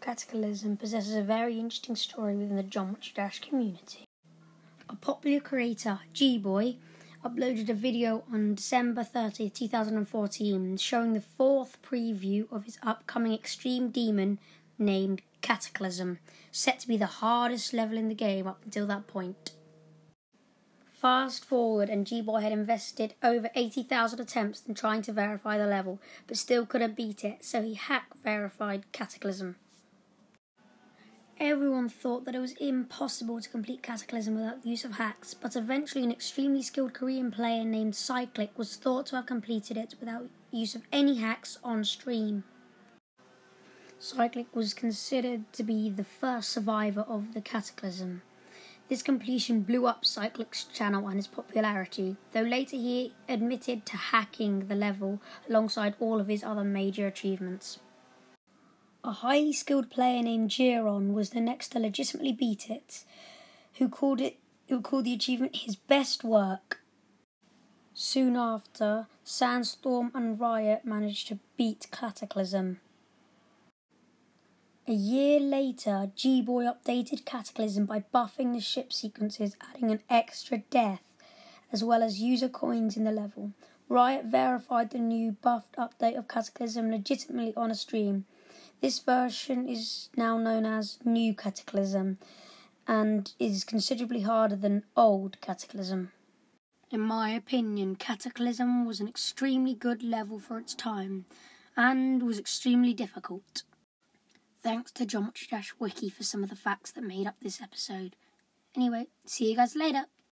Cataclysm possesses a very interesting story within the Geometry Dash community. A popular creator, G-Boy, uploaded a video on December 30, 2014, showing the fourth preview of his upcoming extreme demon named Cataclysm, set to be the hardest level in the game up until that point. Fast forward, and G Boy had invested over 80,000 attempts in trying to verify the level, but still couldn't beat it, so he hack verified Cataclysm. Everyone thought that it was impossible to complete Cataclysm without the use of hacks, but eventually an extremely skilled Korean player named Cyclic was thought to have completed it without use of any hacks on stream. Cyclic was considered to be the first survivor of the Cataclysm. This completion blew up Cyclic's channel and his popularity, though later he admitted to hacking the level alongside all of his other major achievements. A highly skilled player named Jiron was the next to legitimately beat it, who called it who called the achievement his best work. Soon after, Sandstorm and Riot managed to beat Cataclysm. A year later, G Boy updated Cataclysm by buffing the ship sequences, adding an extra death, as well as user coins in the level. Riot verified the new buffed update of Cataclysm legitimately on a stream. This version is now known as New Cataclysm and is considerably harder than Old Cataclysm. In my opinion, Cataclysm was an extremely good level for its time and was extremely difficult. Thanks to Geometry Dash Wiki for some of the facts that made up this episode. Anyway, see you guys later.